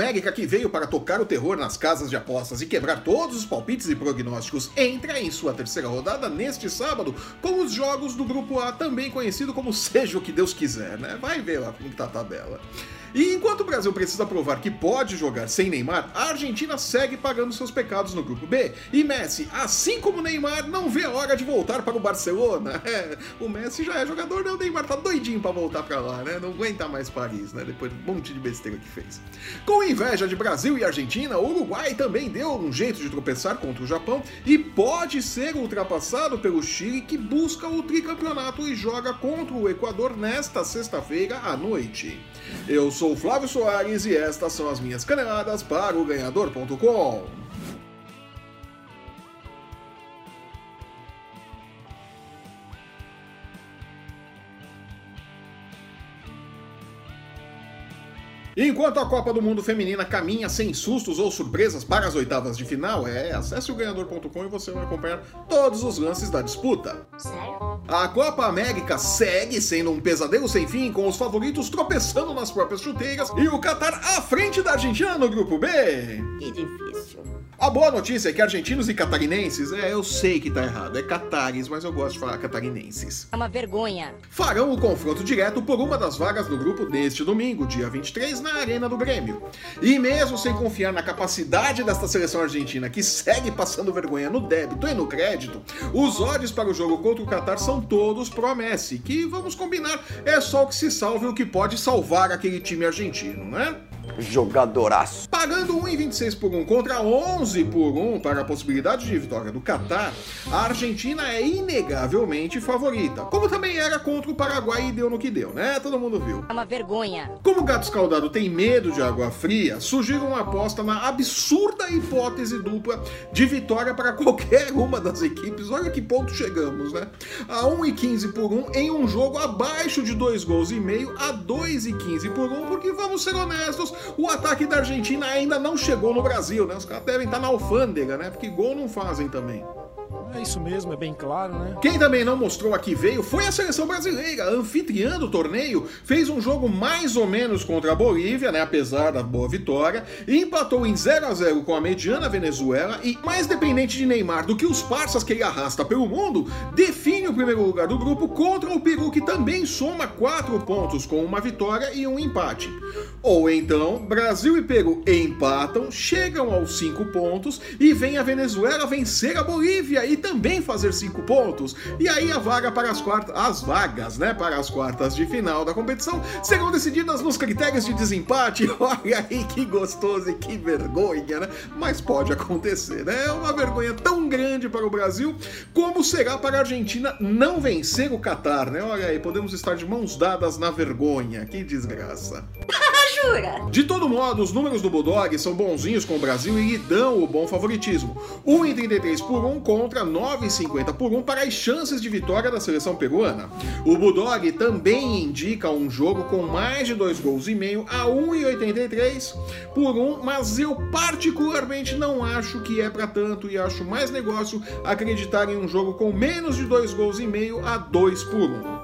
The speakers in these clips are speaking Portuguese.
América, que veio para tocar o terror nas casas de apostas e quebrar todos os palpites e prognósticos, entra em sua terceira rodada neste sábado com os jogos do Grupo A, também conhecido como Seja o que Deus quiser, né? Vai ver lá como está a tabela. E enquanto o Brasil precisa provar que pode jogar sem Neymar, a Argentina segue pagando seus pecados no grupo B. E Messi, assim como Neymar, não vê a hora de voltar para o Barcelona. É, o Messi já é jogador, né? O Neymar tá doidinho para voltar para lá, né? Não aguenta mais Paris, né? Depois de um monte de besteira que fez. Com inveja de Brasil e Argentina, o Uruguai também deu um jeito de tropeçar contra o Japão e pode ser ultrapassado pelo Chile, que busca o tricampeonato e joga contra o Equador nesta sexta-feira à noite. Eu sou Flávio Soares e estas são as minhas caneladas para o ganhador.com. Enquanto a Copa do Mundo Feminina caminha sem sustos ou surpresas para as oitavas de final, é, acesse o ganhador.com e você vai acompanhar todos os lances da disputa. Sério? A Copa América segue sendo um pesadelo sem fim, com os favoritos tropeçando nas próprias chuteiras e o Qatar à frente da Argentina no grupo B. Que difícil. A boa notícia é que argentinos e catarinenses, é, eu sei que tá errado, é catares, mas eu gosto de falar catarinenses. É uma vergonha. Farão o confronto direto por uma das vagas no grupo neste domingo, dia 23, na Arena do Grêmio. E mesmo sem confiar na capacidade desta seleção argentina, que segue passando vergonha no débito e no crédito, os odds para o jogo contra o Qatar são todos pro Messi, que, vamos combinar, é só o que se salve o que pode salvar aquele time argentino, né? Jogadoraço. Pagando 1,26 por 1 contra 11 por 1 para a possibilidade de vitória do Catar, a Argentina é inegavelmente favorita. Como também era contra o Paraguai e deu no que deu, né? Todo mundo viu. É uma vergonha. Como o gato escaldado tem medo de água fria, sugiro uma aposta na absurda hipótese dupla de vitória para qualquer uma das equipes. Olha que ponto chegamos, né? A 1,15 por 1 em um jogo abaixo de 2 gols e meio a 2,15 por 1, porque vamos ser honestos, o ataque da Argentina ainda não chegou no Brasil, né? Os caras devem estar na alfândega, né? Porque gol não fazem também. É isso mesmo, é bem claro, né? Quem também não mostrou aqui veio foi a seleção brasileira, anfitriã do torneio, fez um jogo mais ou menos contra a Bolívia, né, apesar da boa vitória, empatou em 0 a 0 com a mediana Venezuela e, mais dependente de Neymar do que os parças que ele arrasta pelo mundo, define o primeiro lugar do grupo contra o Peru, que também soma 4 pontos com uma vitória e um empate. Ou então, Brasil e Peru empatam, chegam aos 5 pontos e vem a Venezuela vencer a Bolívia e também fazer cinco pontos. E aí a vaga para as quartas, as vagas, né, para as quartas de final da competição serão decididas nos critérios de desempate. Olha aí que gostoso e que vergonha, né? Mas pode acontecer, né? É uma vergonha tão grande para o Brasil como será para a Argentina não vencer o Catar, né? Olha aí, podemos estar de mãos dadas na vergonha. Que desgraça. Jura? De todo modo, os números do Bulldog são bonzinhos com o Brasil e lhe dão o bom favoritismo. 1,33 por 1 contra 9,50 por 1 para as chances de vitória da seleção peruana. O Bulldog também indica um jogo com mais de 2 gols e meio a 1,83 por 1, mas eu particularmente não acho que é para tanto e acho mais negócio acreditar em um jogo com menos de 2 gols e meio a 2 por 1.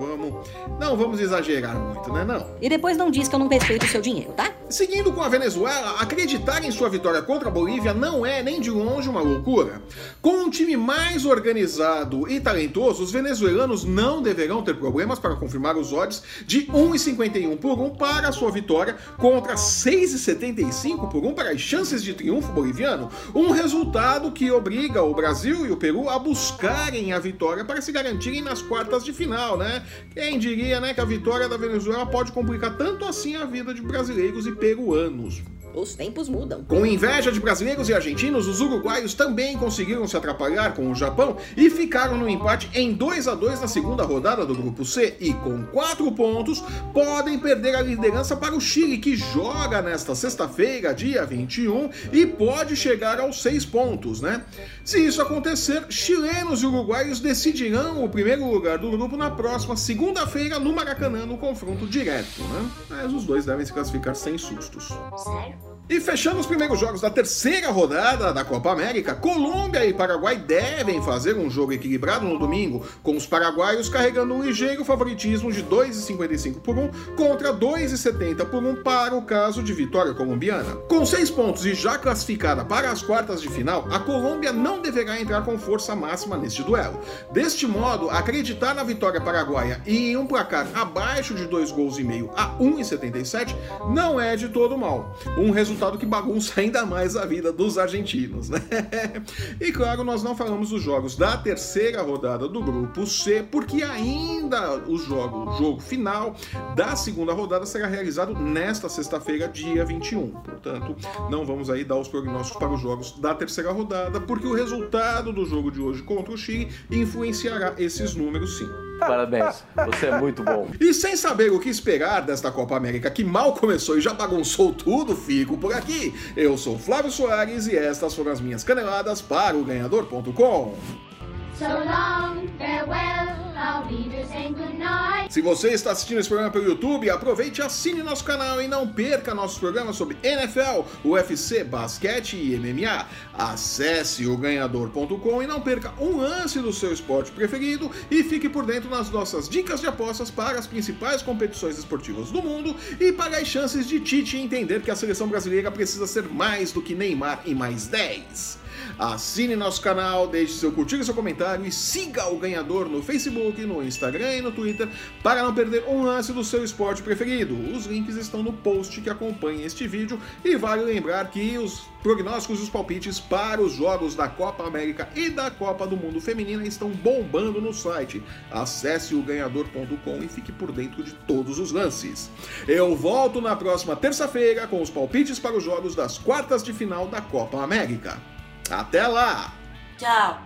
Vamos, não vamos exagerar muito, né não? E depois não diz que eu não respeito o seu dinheiro, tá? Seguindo com a Venezuela, acreditar em sua vitória contra a Bolívia não é nem de longe uma loucura. Com um time mais organizado e talentoso, os venezuelanos não deverão ter problemas para confirmar os odds de 1,51 por 1 para a sua vitória contra 6,75 por 1 para as chances de triunfo boliviano. Um resultado que obriga o Brasil e o Peru a buscarem a vitória para se garantirem nas quartas de final, né? Quem diria, né, que a vitória da Venezuela pode complicar tanto assim a vida de brasileiros e peruanos. Os tempos mudam. Com inveja de brasileiros e argentinos, os uruguaios também conseguiram se atrapalhar com o Japão e ficaram no empate em 2 a 2 na segunda rodada do grupo C e com 4 pontos podem perder a liderança para o Chile que joga nesta sexta-feira, dia 21, e pode chegar aos 6 pontos, né? Se isso acontecer, chilenos e uruguaios decidirão o primeiro lugar do grupo na próxima segunda-feira no Maracanã no confronto direto, né? Mas os dois devem se classificar sem sustos. Sério? E fechando os primeiros jogos da terceira rodada da Copa América, Colômbia e Paraguai devem fazer um jogo equilibrado no domingo, com os paraguaios carregando um ligeiro favoritismo de 2,55 por 1 contra 2,70 por 1 para o caso de vitória colombiana. Com seis pontos e já classificada para as quartas de final, a Colômbia não deverá entrar com força máxima neste duelo. Deste modo, acreditar na vitória paraguaia e em um placar abaixo de dois gols e meio a 1,77 não é de todo mal. Um resultado resultado que bagunça ainda mais a vida dos argentinos, né? E claro, nós não falamos dos jogos da terceira rodada do grupo C, porque ainda o jogo, o jogo final da segunda rodada será realizado nesta sexta-feira, dia 21. Portanto, não vamos aí dar os prognósticos para os jogos da terceira rodada, porque o resultado do jogo de hoje contra o Chile influenciará esses números sim. Parabéns, você é muito bom. E sem saber o que esperar desta Copa América que mal começou e já bagunçou tudo, fico por aqui. Eu sou Flávio Soares e estas foram as minhas caneladas para o ganhador.com. Se você está assistindo esse programa pelo YouTube, aproveite e assine nosso canal e não perca nossos programas sobre NFL, UFC, basquete e MMA. Acesse o ganhador.com e não perca um lance do seu esporte preferido e fique por dentro nas nossas dicas de apostas para as principais competições esportivas do mundo e para as chances de Tite entender que a seleção brasileira precisa ser mais do que Neymar e mais 10. Assine nosso canal, deixe seu curtir e seu comentário e siga o ganhador no Facebook, no Instagram e no Twitter para não perder um lance do seu esporte preferido. Os links estão no post que acompanha este vídeo e vale lembrar que os prognósticos e os palpites para os jogos da Copa América e da Copa do Mundo Feminina estão bombando no site. Acesse o ganhador.com e fique por dentro de todos os lances. Eu volto na próxima terça-feira com os palpites para os jogos das quartas de final da Copa América. Até lá! Tchau!